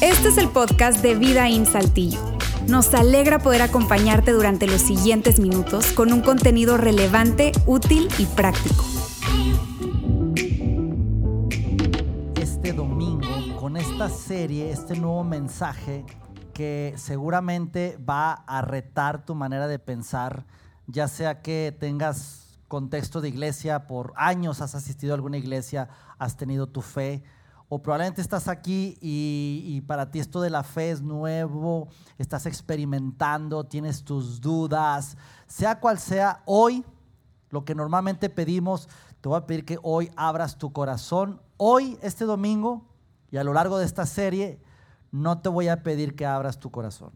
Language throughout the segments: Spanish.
Este es el podcast de Vida en Saltillo. Nos alegra poder acompañarte durante los siguientes minutos con un contenido relevante, útil y práctico. Este domingo, con esta serie, este nuevo mensaje que seguramente va a retar tu manera de pensar, ya sea que tengas contexto de iglesia, por años has asistido a alguna iglesia, has tenido tu fe, o probablemente estás aquí y, para ti esto de la fe es nuevo, estás experimentando, tienes tus dudas, sea cual sea, hoy lo que normalmente pedimos, te voy a pedir que hoy abras tu corazón. Hoy, este domingo, y a lo largo de esta serie, no te voy a pedir que abras tu corazón.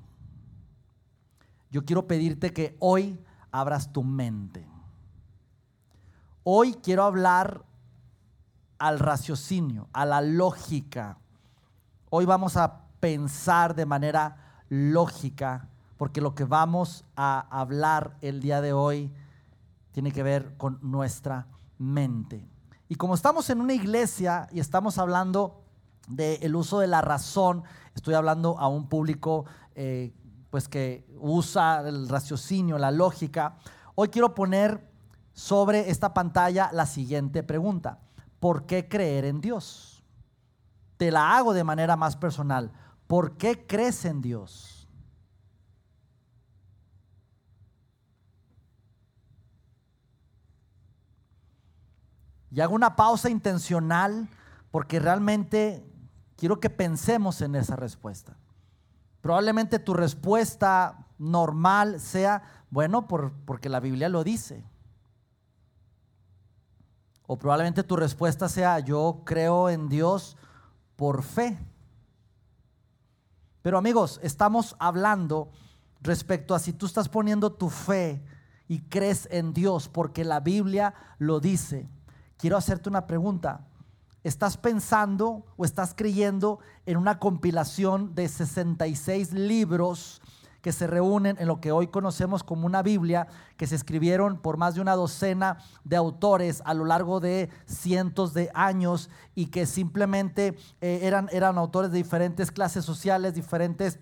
Yo quiero pedirte que hoy abras tu mente. Hoy quiero hablar al raciocinio, a la lógica. Hoy vamos a pensar de manera lógica, porque lo que vamos a hablar el día de hoy tiene que ver con nuestra mente. Y como estamos en una iglesia y estamos hablando del uso de la razón, estoy hablando a un público eh, pues que usa el raciocinio, la lógica, hoy quiero poner sobre esta pantalla la siguiente pregunta. ¿por qué creer en Dios? Te la hago de manera más personal. ¿Por qué crees en Dios? Y hago una pausa intencional porque realmente quiero que pensemos en esa respuesta. Probablemente tu respuesta normal sea, bueno, porque la Biblia lo dice. O probablemente tu respuesta sea, yo creo en Dios por fe. Pero amigos, estamos hablando respecto a si tú estás poniendo tu fe y crees en Dios porque la Biblia lo dice. Quiero hacerte una pregunta. ¿Estás pensando o estás creyendo en una compilación de 66 libros que se reúnen en lo que hoy conocemos como una Biblia, que se escribieron por más de una docena de autores a lo largo de cientos de años y que simplemente eh, eran, eran autores de diferentes clases sociales, diferentes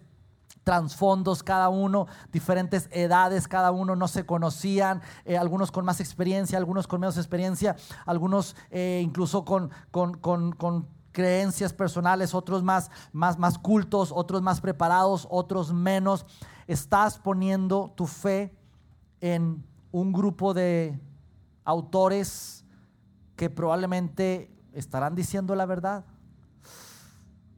trasfondos cada uno, diferentes edades cada uno, no se conocían, eh, algunos con más experiencia, algunos con menos experiencia, algunos eh, incluso con, con, con creencias personales, otros más, más, más cultos, otros más preparados, otros menos. Estás poniendo tu fe en un grupo de autores que probablemente estarán diciendo la verdad.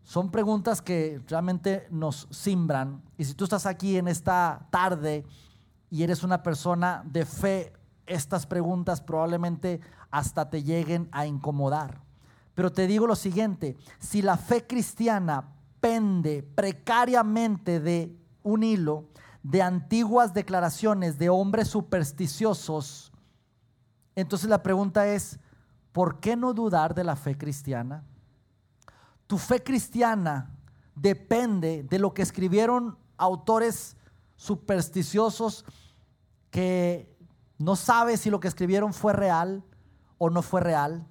Son preguntas que realmente nos simbran. Y si tú estás aquí en esta tarde y eres una persona de fe, estas preguntas probablemente hasta te lleguen a incomodar. Pero te digo lo siguiente, si la fe cristiana pende precariamente de un hilo de antiguas declaraciones de hombres supersticiosos, entonces la pregunta es, ¿por qué no dudar de la fe cristiana? Tu fe cristiana depende de lo que escribieron autores supersticiosos que no sabes si lo que escribieron fue real o no fue real.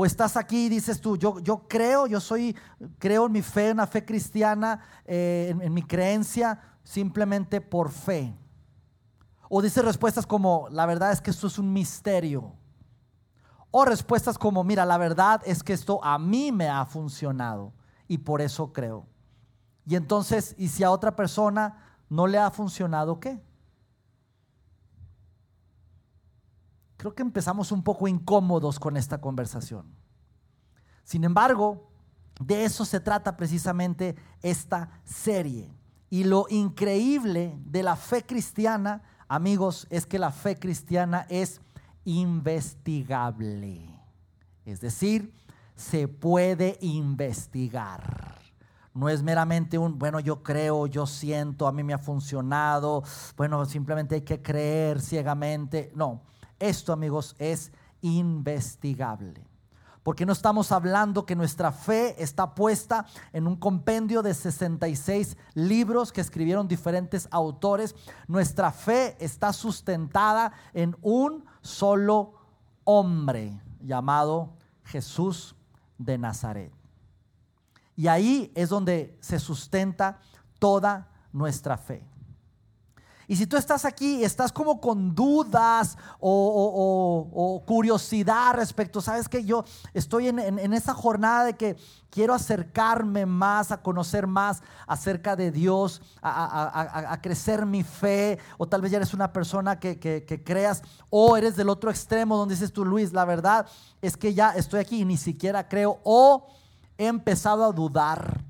O estás aquí y dices tú, yo, yo creo, yo soy, creo en mi fe, en la fe cristiana, eh, en, mi creencia, simplemente por fe. O dices respuestas como, la verdad es que esto es un misterio. O respuestas como, mira, la verdad es que esto a mí me ha funcionado y por eso creo. Y entonces, ¿y si a otra persona no le ha funcionado qué? creo que empezamos un poco incómodos con esta conversación. Sin embargo, de eso se trata precisamente esta serie. Y lo increíble de la fe cristiana, amigos, es que la fe cristiana es investigable. Es decir, se puede investigar. No es meramente un, bueno, yo creo, yo siento, a mí me ha funcionado, bueno, simplemente hay que creer ciegamente. No, esto, amigos, es investigable. Porque no estamos hablando que nuestra fe está puesta en un compendio de 66 libros que escribieron diferentes autores. Nuestra fe está sustentada en un solo hombre llamado Jesús de Nazaret. Y ahí es donde se sustenta toda nuestra fe. Y si tú estás aquí, estás como con dudas o, curiosidad respecto, sabes que yo estoy en, esa jornada de que quiero acercarme más, a conocer más acerca de Dios, a, crecer mi fe, o tal vez ya eres una persona que, que creas, o eres del otro extremo donde dices tú, Luis, la verdad es que ya estoy aquí y ni siquiera creo, o he empezado a dudar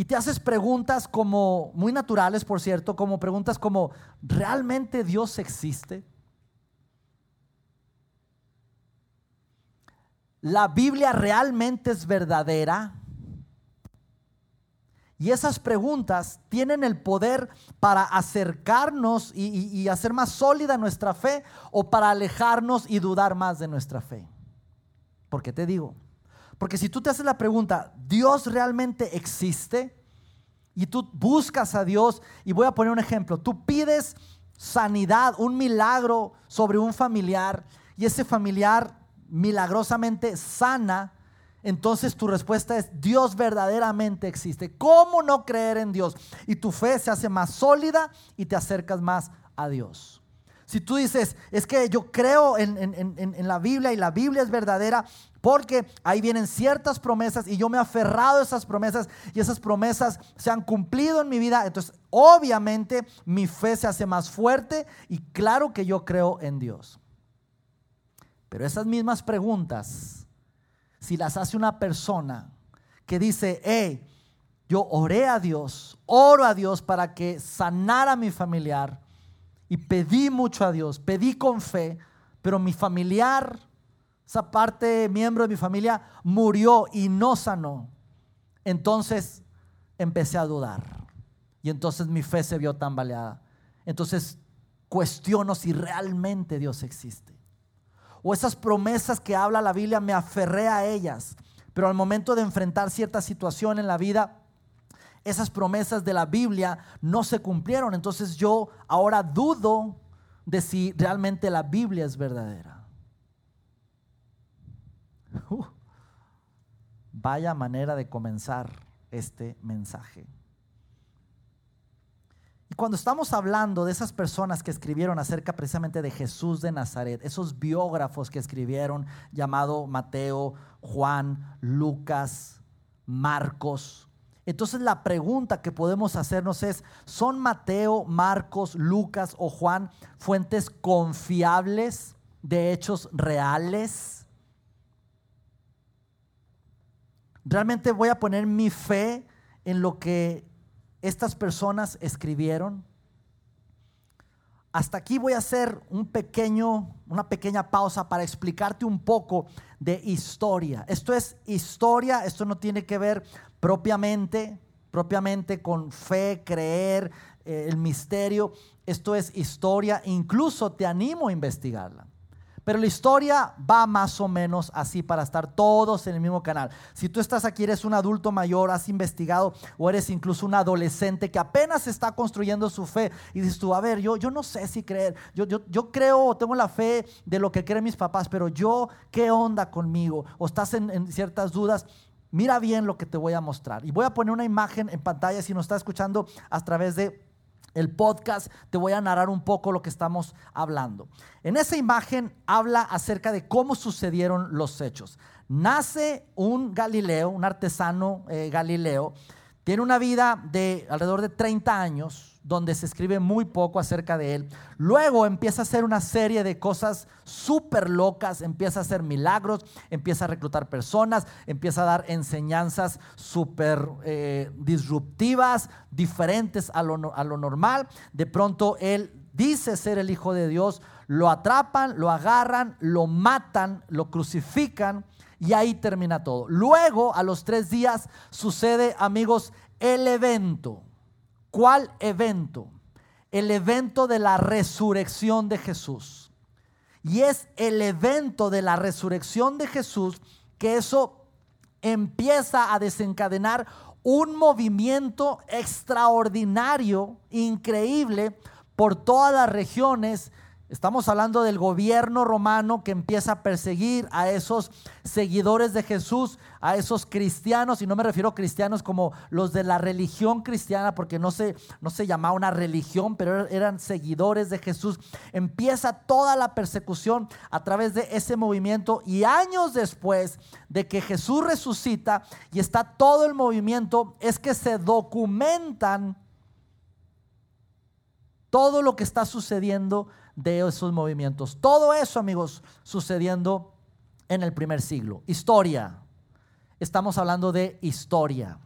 y te haces preguntas como, muy naturales por cierto, como preguntas como, ¿realmente Dios existe? ¿La Biblia realmente es verdadera? Y esas preguntas tienen el poder para acercarnos y, y, hacer más sólida nuestra fe o para alejarnos y dudar más de nuestra fe. ¿Por qué te digo? Porque si tú te haces la pregunta, ¿Dios realmente existe? Y tú buscas a Dios, y voy a poner un ejemplo, tú pides sanidad, un milagro sobre un familiar, y ese familiar milagrosamente sana, entonces tu respuesta es, Dios verdaderamente existe. ¿Cómo no creer en Dios? Y tu fe se hace más sólida y te acercas más a Dios. Si tú dices, es que yo creo en, la Biblia y la Biblia es verdadera, porque ahí vienen ciertas promesas y yo me he aferrado a esas promesas y esas promesas se han cumplido en mi vida. Entonces, obviamente, mi fe se hace más fuerte y claro que yo creo en Dios. Pero esas mismas preguntas, si las hace una persona que dice, hey, yo oré a Dios, oro a Dios para que sanara a mi familiar, y pedí mucho a Dios, pedí con fe, pero mi familiar, esa parte miembro de mi familia, murió y no sanó. Entonces empecé a dudar y entonces mi fe se vio tambaleada. Entonces cuestiono si realmente Dios existe. O esas promesas que habla la Biblia, me aferré a ellas, pero al momento de enfrentar cierta situación en la vida, esas promesas de la Biblia no se cumplieron. Entonces yo ahora dudo de si realmente la Biblia es verdadera. Uh, vaya manera de comenzar este mensaje. Y cuando estamos hablando de esas personas que escribieron acerca precisamente de Jesús de Nazaret, esos biógrafos que escribieron, llamado Mateo, Juan, Lucas, Marcos, entonces la pregunta que podemos hacernos es, ¿son Mateo, Marcos, Lucas o Juan fuentes confiables de hechos reales? ¿Realmente voy a poner mi fe en lo que estas personas escribieron? Hasta aquí voy a hacer un pequeño, una pequeña pausa para explicarte un poco de historia. Esto es historia, esto no tiene que ver propiamente, propiamente con fe, creer, eh, el misterio. Esto es historia, incluso te animo a investigarla. Pero la historia va más o menos así para estar todos en el mismo canal. Si tú estás aquí, eres un adulto mayor, has investigado o eres incluso un adolescente que apenas está construyendo su fe y dices tú, a ver, yo, yo no sé si creer, yo, yo, yo creo, tengo la fe de lo que creen mis papás, pero yo, ¿qué onda conmigo? O estás en, en ciertas dudas. Mira bien lo que te voy a mostrar. Y voy a poner una imagen en pantalla si nos está escuchando a través de el podcast, te voy a narrar un poco lo que estamos hablando. En esa imagen habla acerca de cómo sucedieron los hechos. Nace un Galileo, un artesano eh, Galileo, tiene una vida de alrededor de 30 años, donde se escribe muy poco acerca de él. Luego empieza a hacer una serie de cosas súper locas, empieza a hacer milagros, empieza a reclutar personas, empieza a dar enseñanzas súper eh, disruptivas, diferentes a lo, a lo normal. De pronto él dice ser el Hijo de Dios, lo atrapan, lo agarran, lo matan, lo crucifican y ahí termina todo. Luego, a los tres días, sucede, amigos, el evento ¿Cuál evento? El evento de la resurrección de Jesús. Y es el evento de la resurrección de Jesús que eso empieza a desencadenar un movimiento extraordinario, increíble, por todas las regiones Estamos hablando del gobierno romano que empieza a perseguir a esos seguidores de Jesús, a esos cristianos, y no me refiero a cristianos como los de la religión cristiana, porque no se, no se llamaba una religión, pero eran seguidores de Jesús. Empieza toda la persecución a través de ese movimiento y años después de que Jesús resucita y está todo el movimiento, es que se documentan todo lo que está sucediendo de esos movimientos. Todo eso, amigos, sucediendo en el primer siglo. Historia. Estamos hablando de historia.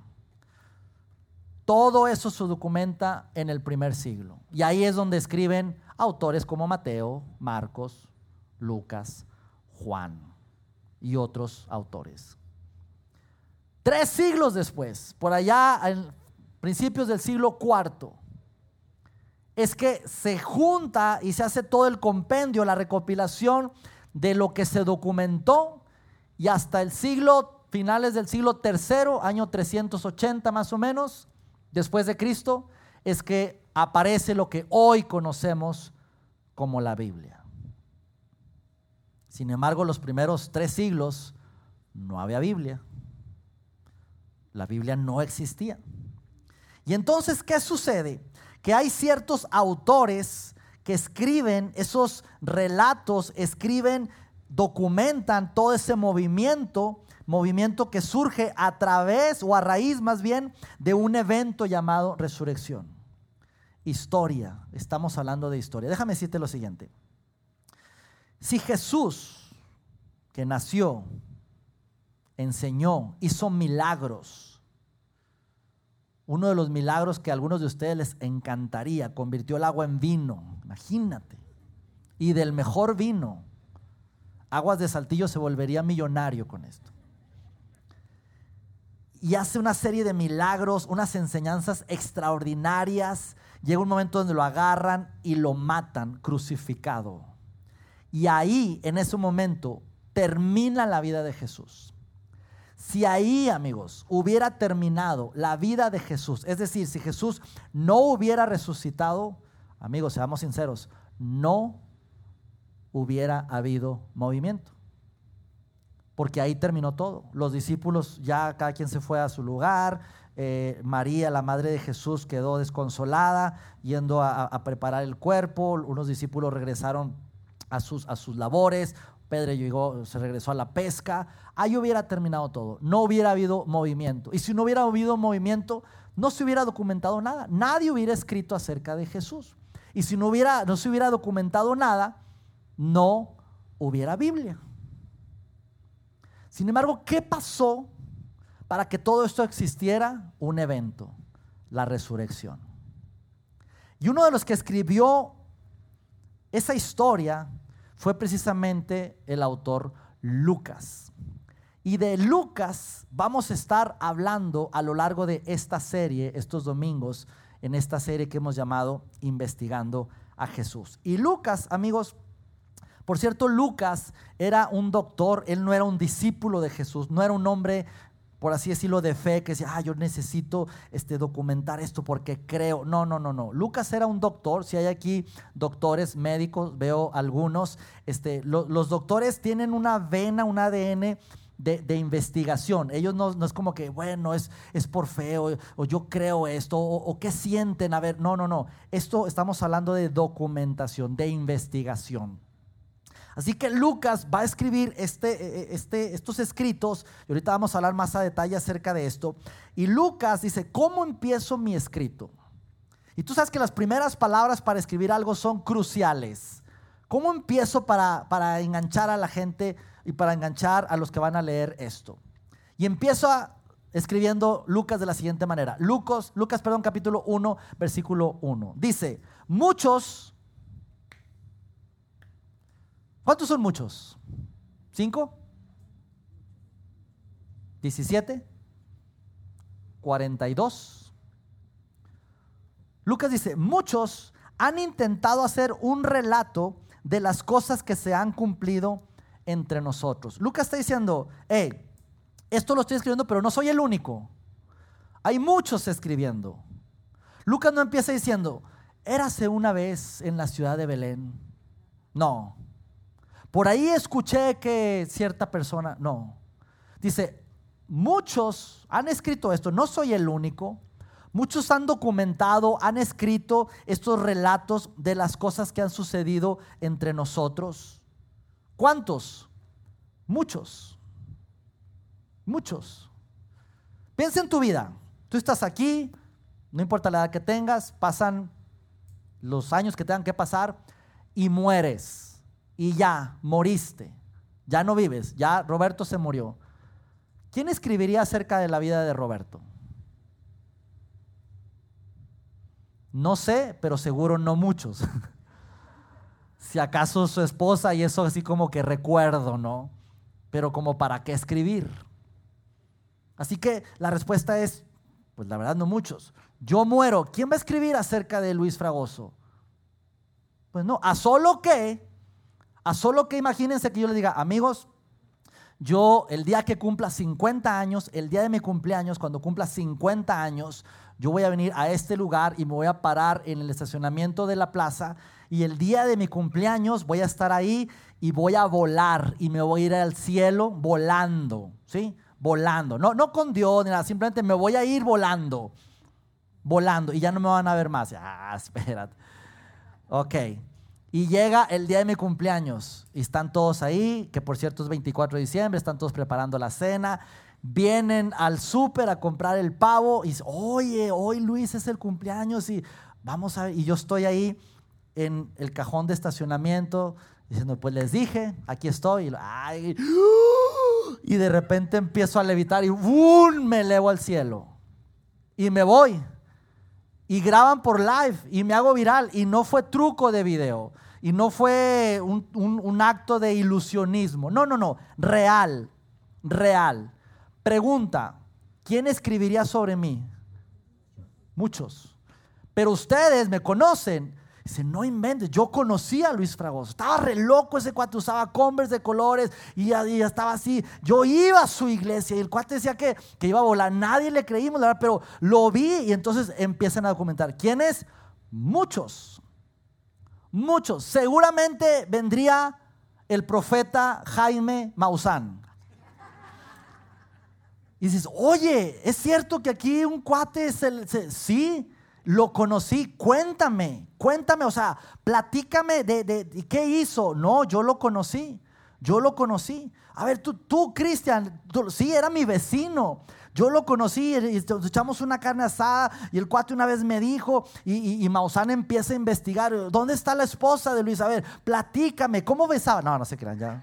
Todo eso se documenta en el primer siglo. Y ahí es donde escriben autores como Mateo, Marcos, Lucas, Juan y otros autores. Tres siglos después, por allá en principios del siglo IV, es que se junta y se hace todo el compendio, la recopilación de lo que se documentó y hasta el siglo, finales del siglo tercero, año 380 más o menos, después de Cristo, es que aparece lo que hoy conocemos como la Biblia. Sin embargo, los primeros tres siglos no había Biblia. La Biblia no existía. Y entonces, ¿qué sucede? Que hay ciertos autores que escriben esos relatos, escriben, documentan todo ese movimiento, movimiento que surge a través o a raíz más bien de un evento llamado resurrección. Historia, estamos hablando de historia. Déjame decirte lo siguiente. Si Jesús, que nació, enseñó, hizo milagros, uno de los milagros que a algunos de ustedes les encantaría, convirtió el agua en vino, imagínate. Y del mejor vino, Aguas de Saltillo se volvería millonario con esto. Y hace una serie de milagros, unas enseñanzas extraordinarias. Llega un momento donde lo agarran y lo matan crucificado. Y ahí, en ese momento, termina la vida de Jesús. Si ahí, amigos, hubiera terminado la vida de Jesús, es decir, si Jesús no hubiera resucitado, amigos, seamos sinceros, no hubiera habido movimiento. Porque ahí terminó todo. Los discípulos ya cada quien se fue a su lugar. Eh, María, la madre de Jesús, quedó desconsolada yendo a, preparar el cuerpo. Unos discípulos regresaron a sus, a sus labores. Pedro llegó, se regresó a la pesca. Ahí hubiera terminado todo. No hubiera habido movimiento. Y si no hubiera habido movimiento, no se hubiera documentado nada. Nadie hubiera escrito acerca de Jesús. Y si no, hubiera, no se hubiera documentado nada, no hubiera Biblia. Sin embargo, ¿qué pasó para que todo esto existiera? Un evento, la resurrección. Y uno de los que escribió esa historia fue precisamente el autor Lucas. Y de Lucas vamos a estar hablando a lo largo de esta serie, estos domingos, en esta serie que hemos llamado Investigando a Jesús. Y Lucas, amigos, por cierto, Lucas era un doctor, él no era un discípulo de Jesús, no era un hombre por así decirlo, de fe, que decía, ah, yo necesito este, documentar esto porque creo. No, no, no, no. Lucas era un doctor. Si hay aquí doctores médicos, veo algunos. Este, los doctores tienen una vena, un ADN. De, investigación. Ellos no, es como que, bueno, es, es por fe o, yo creo esto o, o, qué sienten. A ver, no, no, no. Esto estamos hablando de documentación, de investigación. Así que Lucas va a escribir este, e, e, este, estos escritos, y ahorita vamos a hablar más a detalle acerca de esto. Y Lucas dice, ¿cómo empiezo mi escrito? Y tú sabes que las primeras palabras para escribir algo son cruciales. ¿Cómo empiezo para, para enganchar a la gente y para enganchar a los que van a leer esto? Y empiezo escribiendo Lucas de la siguiente manera. Lucas, Lucas, perdón, capítulo 1, versículo 1. Dice, muchos ¿Cuántos son muchos? ¿Cinco? ¿Diecisiete? ¿Cuarenta y dos? Lucas dice, muchos han intentado hacer un relato de las cosas que se han cumplido entre nosotros. Lucas está diciendo, hey, esto lo estoy escribiendo, pero no soy el único. Hay muchos escribiendo. Lucas no empieza diciendo, érase una vez en la ciudad de Belén No. Por ahí escuché que cierta persona, no. Dice, muchos han escrito esto, no soy el único. Muchos han documentado, han escrito estos relatos de las cosas que han sucedido entre nosotros. ¿Cuántos? Muchos. Muchos. Piensa en tu vida. Tú estás aquí, no importa la edad que tengas, pasan los años que tengan que pasar y mueres. Y ya, moriste. Ya no vives. Ya Roberto se murió. ¿Quién escribiría acerca de la vida de Roberto? No sé, pero seguro no muchos. si acaso su esposa y eso así como que recuerdo, ¿no? Pero como para qué escribir. Así que la respuesta es, pues la verdad no muchos. Yo muero. ¿Quién va a escribir acerca de Luis Fragoso? Pues no, a solo que, a solo que imagínense que yo le diga, amigos, yo el día que cumpla 50 años, el día de mi cumpleaños, cuando cumpla 50 años, yo voy a venir a este lugar y me voy a parar en el estacionamiento de la plaza y el día de mi cumpleaños voy a estar ahí y voy a volar y me voy a ir al cielo volando, ¿sí? Volando, no, no con Dios ni nada, simplemente me voy a ir volando, volando y ya no me van a ver más. Ah, espérate. Ok. Y llega el día de mi cumpleaños. Y están todos ahí, que por cierto es 24 de diciembre, están todos preparando la cena. Vienen al súper a comprar el pavo y dicen, oye, hoy Luis es el cumpleaños y vamos a ver, y yo estoy ahí en el cajón de estacionamiento diciendo, pues les dije, aquí estoy, y, de repente empiezo a levitar y ¡bum! me elevo al cielo. Y me voy. Y graban por live y me hago viral. Y no fue truco de video y no fue un, un acto de ilusionismo, no, no, no, real, real. Pregunta, ¿quién escribiría sobre mí? Muchos. Pero ustedes me conocen. Dice, no inventes, yo conocí a Luis Fragoso. Estaba re loco ese cuate, usaba Converse de colores y ya, estaba así. Yo iba a su iglesia y el cuate decía que, que iba a volar. Nadie le creímos, verdad, pero lo vi y entonces empiezan a documentar. ¿Quiénes? Muchos. Muchos. Seguramente vendría el profeta Jaime Maussan. Y dices, oye, ¿es cierto que aquí un cuate es el... sí, lo conocí, cuéntame, cuéntame, o sea, platícame de, de, qué hizo. No, yo lo conocí, yo lo conocí. A ver, tú, tú Cristian, sí, era mi vecino. Yo lo conocí echamos una carne asada y el cuate una vez me dijo y, y, empieza a investigar, ¿dónde está la esposa de Luis? A ver, platícame, ¿cómo besaba? No, no se crean ya.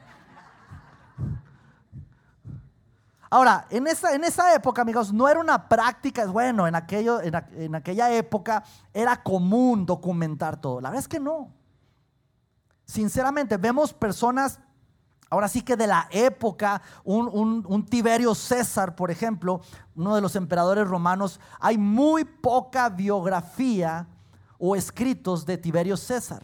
Ahora, en esa, en esa época, amigos, no era una práctica, bueno, en, aquello, en, aquella época era común documentar todo. La verdad es que no. Sinceramente, vemos personas, ahora sí que de la época, un, un Tiberio César, por ejemplo, uno de los emperadores romanos, hay muy poca biografía o escritos de Tiberio César.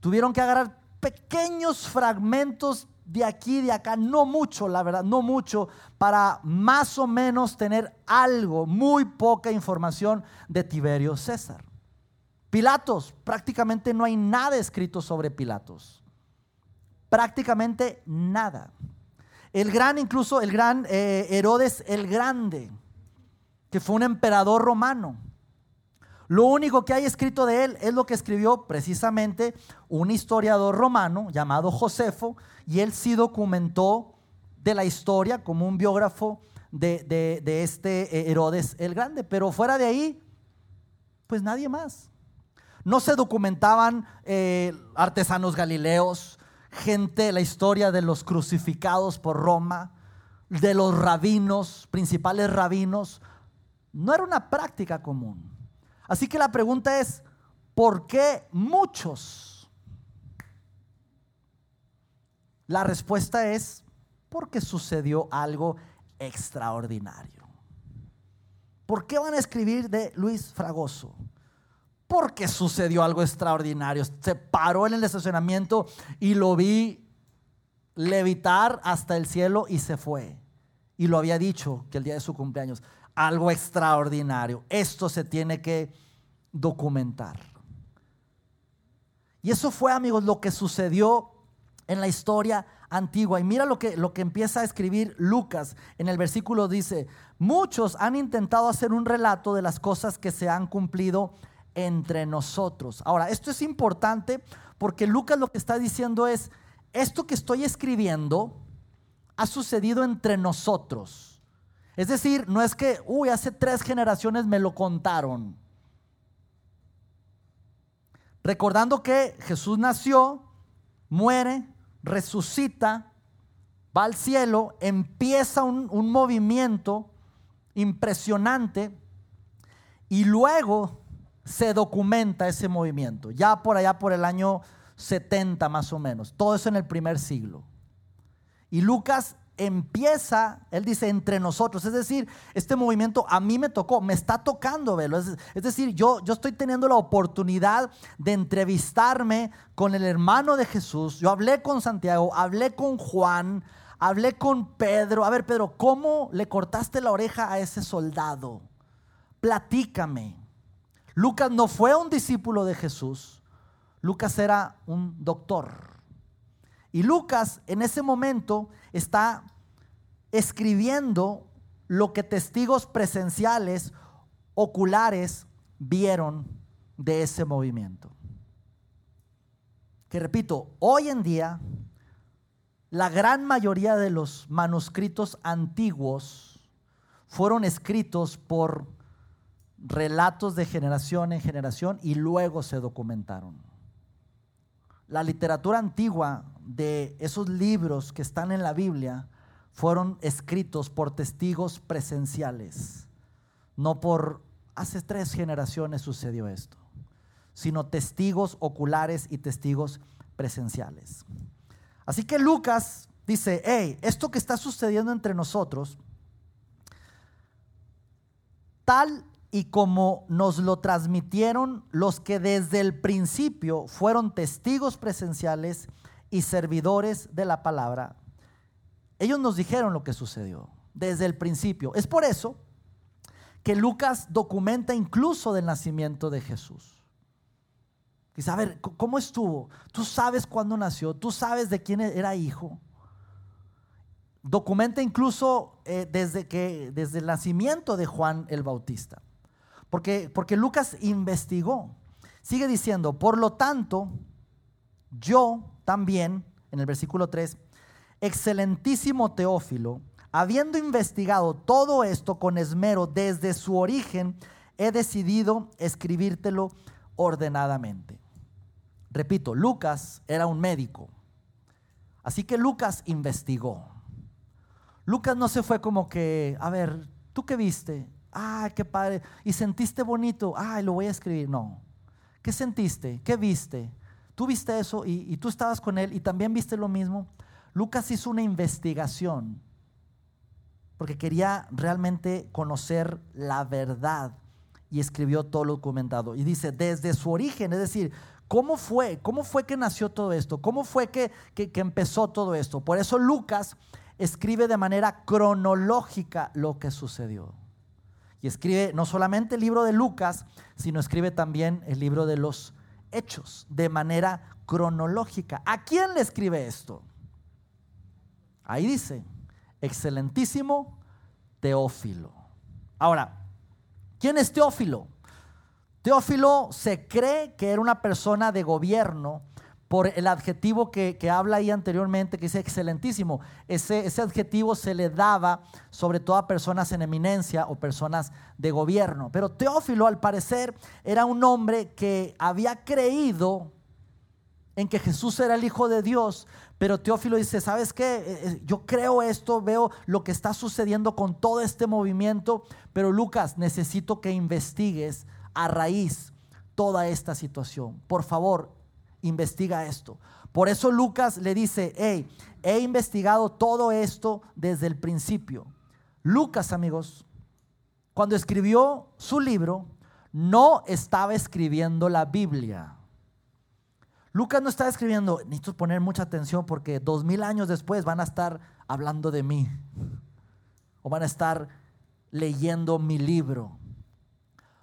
Tuvieron que agarrar pequeños fragmentos de aquí, de acá, no mucho, la verdad, no mucho, para más o menos tener algo, muy poca información de Tiberio César. Pilatos, prácticamente no hay nada escrito sobre Pilatos. Prácticamente nada. El gran, incluso el gran eh, Herodes el Grande, que fue un emperador romano. Lo único que hay escrito de él es lo que escribió precisamente un historiador romano llamado Josefo, y él sí documentó de la historia como un biógrafo de, este eh, Herodes el Grande. Pero fuera de ahí, pues nadie más. No se documentaban eh, artesanos galileos, gente, la historia de los crucificados por Roma, de los rabinos, principales rabinos. No era una práctica común. Así que la pregunta es, ¿por qué muchos? La respuesta es porque sucedió algo extraordinario. ¿Por qué van a escribir de Luis Fragoso? Porque sucedió algo extraordinario. Se paró en el estacionamiento y lo vi levitar hasta el cielo y se fue. Y lo había dicho que el día de su cumpleaños algo extraordinario. Esto se tiene que documentar. Y eso fue, amigos, lo que sucedió en la historia antigua. Y mira lo que, lo que empieza a escribir Lucas en el versículo dice, muchos han intentado hacer un relato de las cosas que se han cumplido entre nosotros. Ahora, esto es importante porque Lucas lo que está diciendo es, esto que estoy escribiendo ha sucedido entre nosotros. Es decir, no es que, uy, hace tres generaciones me lo contaron. Recordando que Jesús nació, muere, resucita, va al cielo, empieza un, un movimiento impresionante y luego se documenta ese movimiento, ya por allá por el año 70 más o menos, todo eso en el primer siglo. Y Lucas empieza, él dice, entre nosotros. Es decir, este movimiento a mí me tocó, me está tocando verlo. Es, es, decir, yo, yo estoy teniendo la oportunidad de entrevistarme con el hermano de Jesús. Yo hablé con Santiago, hablé con Juan, hablé con Pedro. A ver, Pedro, ¿cómo le cortaste la oreja a ese soldado? Platícame. Lucas no fue un discípulo de Jesús. Lucas era un doctor. Y Lucas en ese momento está escribiendo lo que testigos presenciales, oculares, vieron de ese movimiento. Que repito, hoy en día la gran mayoría de los manuscritos antiguos fueron escritos por relatos de generación en generación y luego se documentaron. La literatura antigua de esos libros que están en la Biblia fueron escritos por testigos presenciales, no por hace tres generaciones sucedió esto, sino testigos oculares y testigos presenciales. Así que Lucas dice, hey, esto que está sucediendo entre nosotros, tal y como nos lo transmitieron los que desde el principio fueron testigos presenciales y servidores de la palabra, ellos nos dijeron lo que sucedió desde el principio. Es por eso que Lucas documenta incluso del nacimiento de Jesús. Dice, a ver, ¿cómo estuvo? Tú sabes cuándo nació, tú sabes de quién era hijo. Documenta incluso eh, desde, que, desde el nacimiento de Juan el Bautista. Porque, porque Lucas investigó. Sigue diciendo, por lo tanto, yo también, en el versículo 3, excelentísimo Teófilo, habiendo investigado todo esto con esmero desde su origen, he decidido escribírtelo ordenadamente. Repito, Lucas era un médico. Así que Lucas investigó. Lucas no se fue como que, a ver, ¿tú qué viste? Ah, qué padre. ¿Y sentiste bonito? Ah, lo voy a escribir. No. ¿Qué sentiste? ¿Qué viste? Tú viste eso y, tú estabas con él y también viste lo mismo. Lucas hizo una investigación porque quería realmente conocer la verdad y escribió todo lo documentado. Y dice, desde su origen, es decir, ¿cómo fue? ¿Cómo fue que nació todo esto? ¿Cómo fue que, que empezó todo esto? Por eso Lucas escribe de manera cronológica lo que sucedió. Y escribe no solamente el libro de Lucas, sino escribe también el libro de los Hechos de manera cronológica. ¿A quién le escribe esto? Ahí dice, excelentísimo Teófilo. Ahora, ¿quién es Teófilo? Teófilo se cree que era una persona de gobierno por el adjetivo que, habla ahí anteriormente, que dice excelentísimo. Ese, ese adjetivo se le daba sobre todo a personas en eminencia o personas de gobierno. Pero Teófilo, al parecer, era un hombre que había creído en que Jesús era el Hijo de Dios, pero Teófilo dice, ¿sabes qué? Eh, eh, yo creo esto, veo lo que está sucediendo con todo este movimiento, pero Lucas, necesito que investigues a raíz toda esta situación. Por favor, investiga esto. Por eso Lucas le dice, hey, he investigado todo esto desde el principio. Lucas, amigos, cuando escribió su libro, no estaba escribiendo la Biblia. Lucas no estaba escribiendo, necesito poner mucha atención porque dos mil años después van a estar hablando de mí o van a estar leyendo mi libro.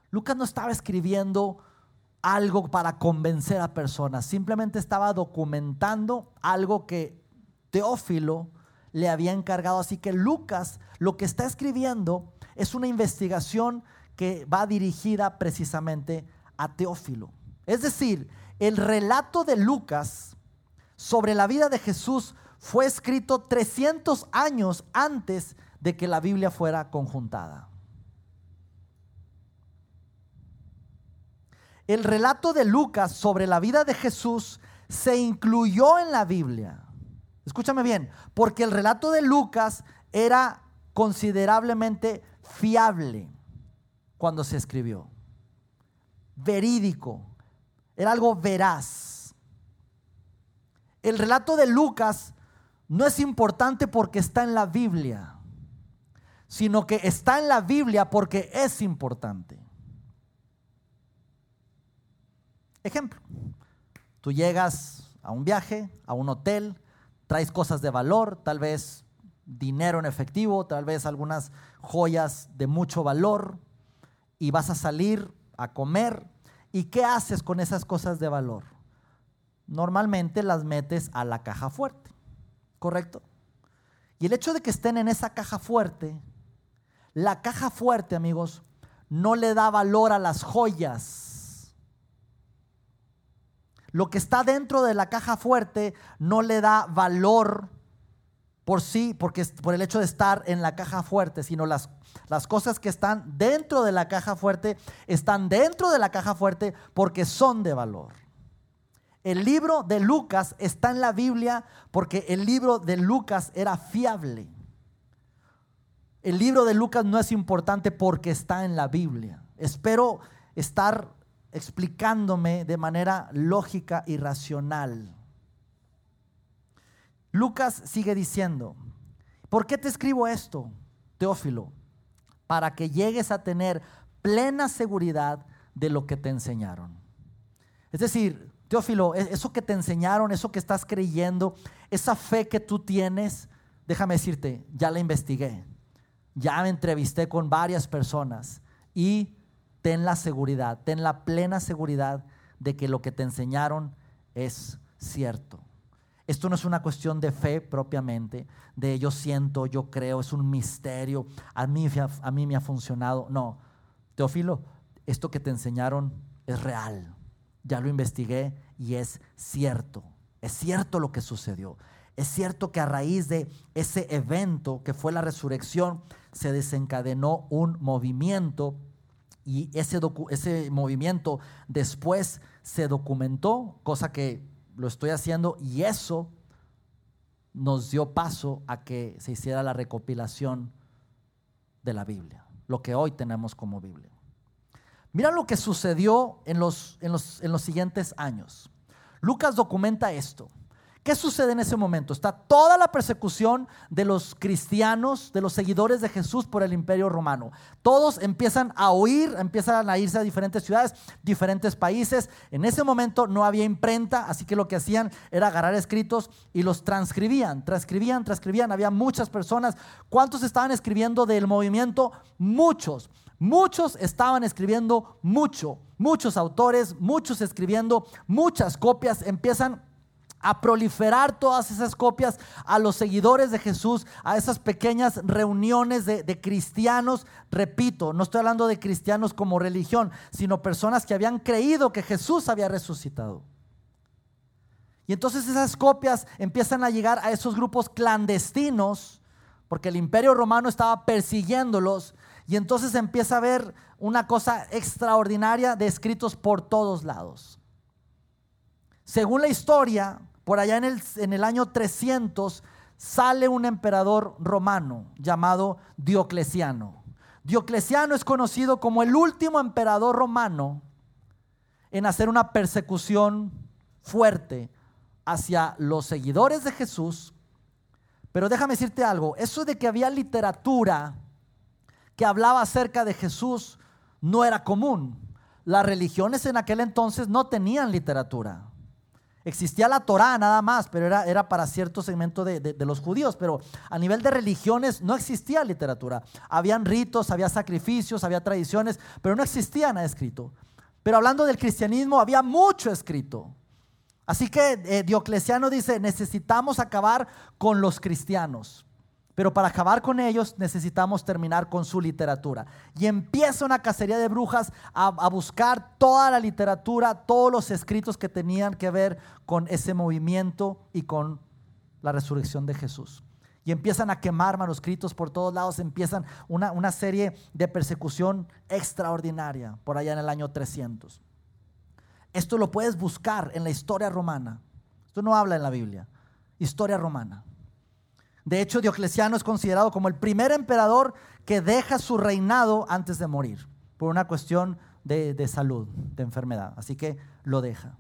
Lucas no estaba escribiendo algo para convencer a personas, simplemente estaba documentando algo que Teófilo le había encargado. Así que Lucas lo que está escribiendo es una investigación que va dirigida precisamente a Teófilo. Es decir, el relato de Lucas sobre la vida de Jesús fue escrito 300 años antes de que la Biblia fuera conjuntada. El relato de Lucas sobre la vida de Jesús se incluyó en la Biblia. Escúchame bien, porque el relato de Lucas era considerablemente fiable cuando se escribió. Verídico, era algo veraz. El relato de Lucas no es importante porque está en la Biblia, sino que está en la Biblia porque es importante. Ejemplo, tú llegas a un viaje, a un hotel, traes cosas de valor, tal vez dinero en efectivo, tal vez algunas joyas de mucho valor, y vas a salir a comer. ¿Y qué haces con esas cosas de valor? Normalmente las metes a la caja fuerte, ¿correcto? Y el hecho de que estén en esa caja fuerte, la caja fuerte, amigos, no le da valor a las joyas lo que está dentro de la caja fuerte no le da valor por sí, porque por el hecho de estar en la caja fuerte, sino las, las cosas que están dentro de la caja fuerte están dentro de la caja fuerte porque son de valor. El libro de Lucas está en la Biblia porque el libro de Lucas era fiable. El libro de Lucas no es importante porque está en la Biblia. Espero estar explicándome de manera lógica y racional. Lucas sigue diciendo, ¿por qué te escribo esto, Teófilo? Para que llegues a tener plena seguridad de lo que te enseñaron. Es decir, Teófilo, e-, eso que te enseñaron, eso que estás creyendo, esa fe que tú tienes, déjame decirte, ya la investigué, ya me entrevisté con varias personas y ten la seguridad, ten la plena seguridad de que lo que te enseñaron es cierto. Esto no es una cuestión de fe propiamente, de yo siento, yo creo, es un misterio, a mí, me ha funcionado. No, Teófilo, esto que te enseñaron es real. Ya lo investigué y es cierto. Es cierto lo que sucedió. Es cierto que a raíz de ese evento que fue la resurrección, se desencadenó un movimiento y ese, ese movimiento después se documentó, cosa que lo estoy haciendo y eso nos dio paso a que se hiciera la recopilación de la Biblia, lo que hoy tenemos como Biblia. Mira lo que sucedió en los, en los, en los siguientes años. Lucas documenta esto. ¿Qué sucede en ese momento? Está toda la persecución de los cristianos, de los seguidores de Jesús por el imperio romano. Todos empiezan a huir, empiezan a irse a diferentes ciudades, diferentes países. En ese momento no había imprenta, así que lo que hacían era agarrar escritos y los transcribían, transcribían, transcribían. Había muchas personas. ¿Cuántos estaban escribiendo del movimiento? Muchos. Muchos estaban escribiendo mucho. Muchos autores, muchos escribiendo muchas copias. Empiezan a proliferar todas esas copias a los seguidores de Jesús, a esas pequeñas reuniones de, cristianos. Repito, no estoy hablando de cristianos como religión, sino personas que habían creído que Jesús había resucitado. Y entonces esas copias empiezan a llegar a esos grupos clandestinos, porque el imperio romano estaba persiguiéndolos, y entonces empieza a haber una cosa extraordinaria de escritos por todos lados. Según la historia, por allá en el, en el año 300 sale un emperador romano llamado Diocleciano. Diocleciano es conocido como el último emperador romano en hacer una persecución fuerte hacia los seguidores de Jesús. Pero déjame decirte algo, eso de que había literatura que hablaba acerca de Jesús no era común. Las religiones en aquel entonces no tenían literatura. Existía la Torá nada más, pero era, era para cierto segmento de, de, los judíos. Pero a nivel de religiones no existía literatura. Habían ritos, había sacrificios, había tradiciones, pero no existía nada escrito. Pero hablando del cristianismo, había mucho escrito. Así que eh, Diocleciano dice, necesitamos acabar con los cristianos. Pero para acabar con ellos necesitamos terminar con su literatura. Y empieza una cacería de brujas a, buscar toda la literatura, todos los escritos que tenían que ver con ese movimiento y con la resurrección de Jesús. Y empiezan a quemar manuscritos por todos lados, empiezan una, una serie de persecución extraordinaria por allá en el año 300. Esto lo puedes buscar en la historia romana. Esto no habla en la Biblia. Historia romana. De hecho, Diocleciano es considerado como el primer emperador que deja su reinado antes de morir, por una cuestión de, de, salud, de enfermedad. Así que lo deja.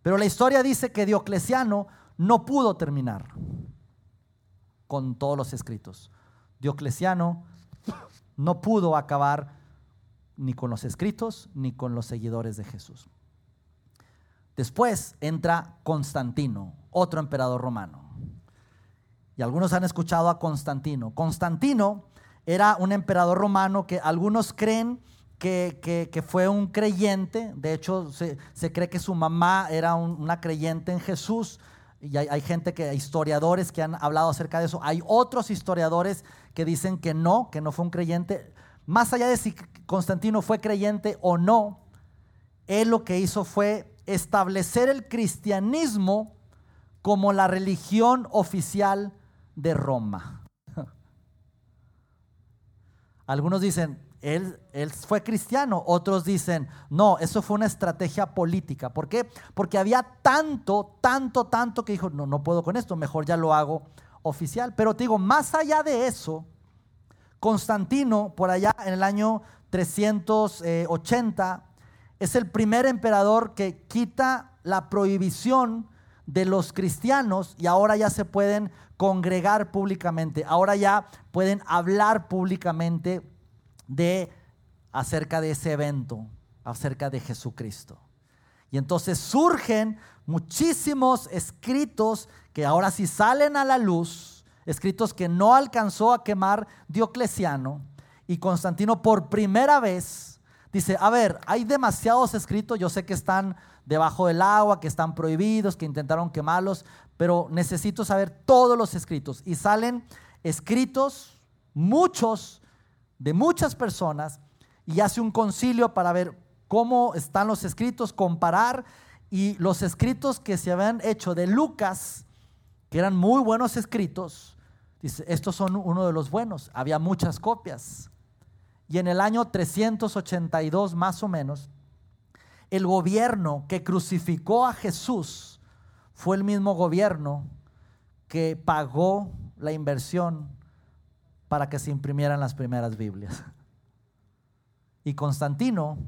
Pero la historia dice que Diocleciano no pudo terminar con todos los escritos. Diocleciano no pudo acabar ni con los escritos ni con los seguidores de Jesús. Después entra Constantino, otro emperador romano. Y algunos han escuchado a Constantino. Constantino era un emperador romano que algunos creen que, fue un creyente. De hecho, se, cree que su mamá era un, una creyente en Jesús. Y hay, hay, gente que, historiadores que han hablado acerca de eso. Hay otros historiadores que dicen que no, que no fue un creyente. Más allá de si Constantino fue creyente o no, él lo que hizo fue establecer el cristianismo como la religión oficial de Roma. Algunos dicen, él, él, fue cristiano, otros dicen, no, eso fue una estrategia política. ¿Por qué? Porque había tanto, tanto, tanto que dijo, no, no puedo con esto, mejor ya lo hago oficial. Pero te digo, más allá de eso, Constantino, por allá en el año 380, es el primer emperador que quita la prohibición de los cristianos y ahora ya se pueden congregar públicamente, ahora ya pueden hablar públicamente de acerca de ese evento, acerca de Jesucristo. Y entonces surgen muchísimos escritos que ahora sí salen a la luz, escritos que no alcanzó a quemar Diocleciano y Constantino por primera vez dice, a ver, hay demasiados escritos, yo sé que están debajo del agua, que están prohibidos, que intentaron quemarlos, pero necesito saber todos los escritos. Y salen escritos, muchos, de muchas personas, y hace un concilio para ver cómo están los escritos, comparar, y los escritos que se habían hecho de Lucas, que eran muy buenos escritos, dice, estos son uno de los buenos, había muchas copias. Y en el año 382 más o menos, el gobierno que crucificó a Jesús fue el mismo gobierno que pagó la inversión para que se imprimieran las primeras Biblias. Y Constantino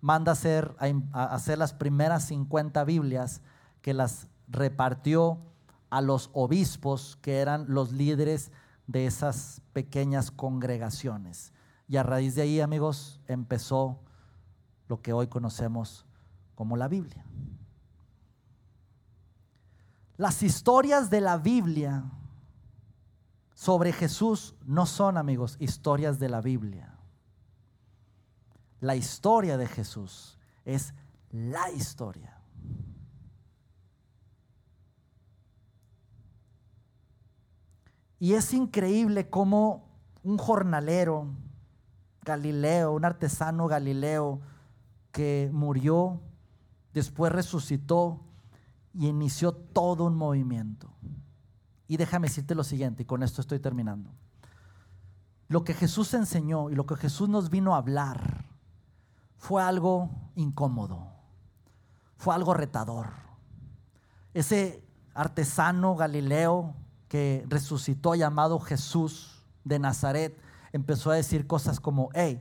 manda hacer, a hacer las primeras 50 Biblias que las repartió a los obispos que eran los líderes de esas pequeñas congregaciones. Y a raíz de ahí, amigos, empezó lo que hoy conocemos como la Biblia. Las historias de la Biblia sobre Jesús no son, amigos, historias de la Biblia. La historia de Jesús es la historia. Y es increíble cómo un jornalero, Galileo, un artesano Galileo que murió, después resucitó y inició todo un movimiento. Y déjame decirte lo siguiente, y con esto estoy terminando. Lo que Jesús enseñó y lo que Jesús nos vino a hablar fue algo incómodo, fue algo retador. Ese artesano Galileo que resucitó llamado Jesús de Nazaret, empezó a decir cosas como, hey,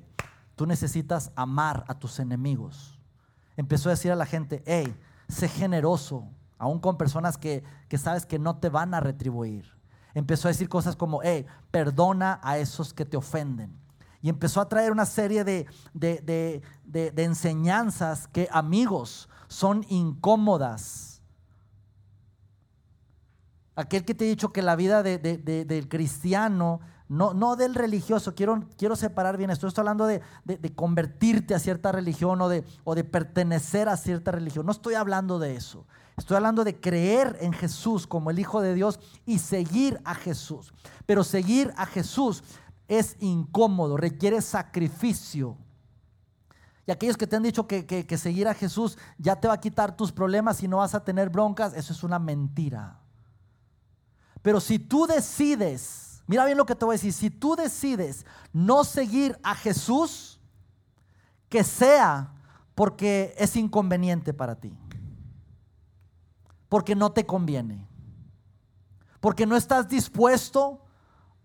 tú necesitas amar a tus enemigos. Empezó a decir a la gente, hey, sé generoso, aún con personas que, que sabes que no te van a retribuir. Empezó a decir cosas como, hey, perdona a esos que te ofenden. Y empezó a traer una serie de, de, de, de enseñanzas que, amigos, son incómodas. Aquel que te he dicho que la vida del cristiano no, no del religioso, quiero, quiero separar bien esto. Estoy hablando de, de, convertirte a cierta religión o de, o de pertenecer a cierta religión. No estoy hablando de eso. Estoy hablando de creer en Jesús como el Hijo de Dios y seguir a Jesús. Pero seguir a Jesús es incómodo, requiere sacrificio. Y aquellos que te han dicho que, que, seguir a Jesús ya te va a quitar tus problemas y no vas a tener broncas, eso es una mentira. Pero si tú decides Mira bien lo que te voy a decir. Si tú decides no seguir a Jesús, que sea porque es inconveniente para ti. Porque no te conviene. Porque no estás dispuesto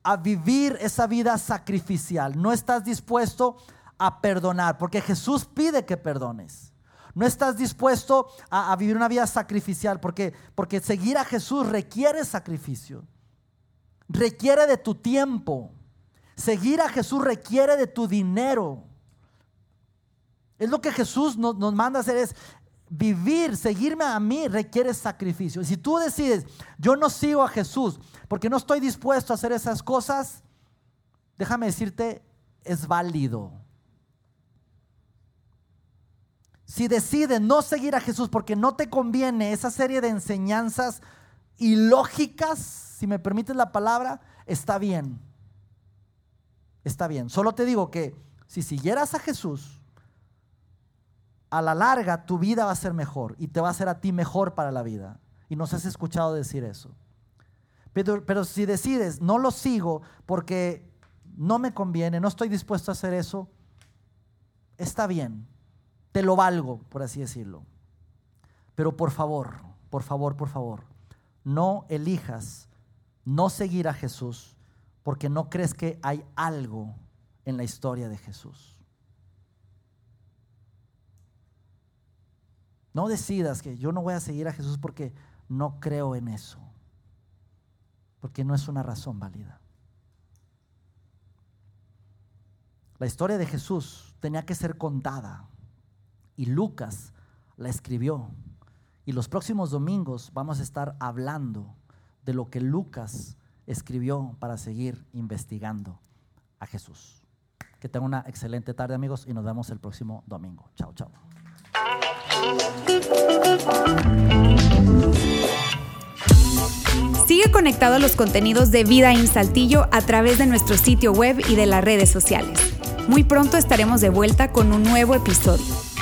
a vivir esa vida sacrificial. No estás dispuesto a perdonar. Porque Jesús pide que perdones. No estás dispuesto a, vivir una vida sacrificial. Porque, porque seguir a Jesús requiere sacrificio requiere de tu tiempo. Seguir a Jesús requiere de tu dinero. Es lo que Jesús nos, manda hacer, es vivir, seguirme a mí requiere sacrificio. Si tú decides, yo no sigo a Jesús porque no estoy dispuesto a hacer esas cosas, déjame decirte, es válido. Si decides no seguir a Jesús porque no te conviene esa serie de enseñanzas ilógicas, si me permites la palabra, está bien. Está bien. Solo te digo que si siguieras a Jesús, a la larga tu vida va a ser mejor y te va a hacer a ti mejor para la vida. Y nos has escuchado decir eso. Pero, pero si decides, no lo sigo porque no me conviene, no estoy dispuesto a hacer eso, está bien. Te lo valgo, por así decirlo. Pero por favor, por favor, por favor, no elijas no seguir a Jesús porque no crees que hay algo en la historia de Jesús. No decidas que yo no voy a seguir a Jesús porque no creo en eso, porque no es una razón válida. La historia de Jesús tenía que ser contada y Lucas la escribió. Y los próximos domingos vamos a estar hablando de lo que Lucas escribió para seguir investigando a Jesús. Que tenga una excelente tarde amigos y nos vemos el próximo domingo. Chao, chao. Sigue conectado a los contenidos de Vida en Saltillo a través de nuestro sitio web y de las redes sociales. Muy pronto estaremos de vuelta con un nuevo episodio.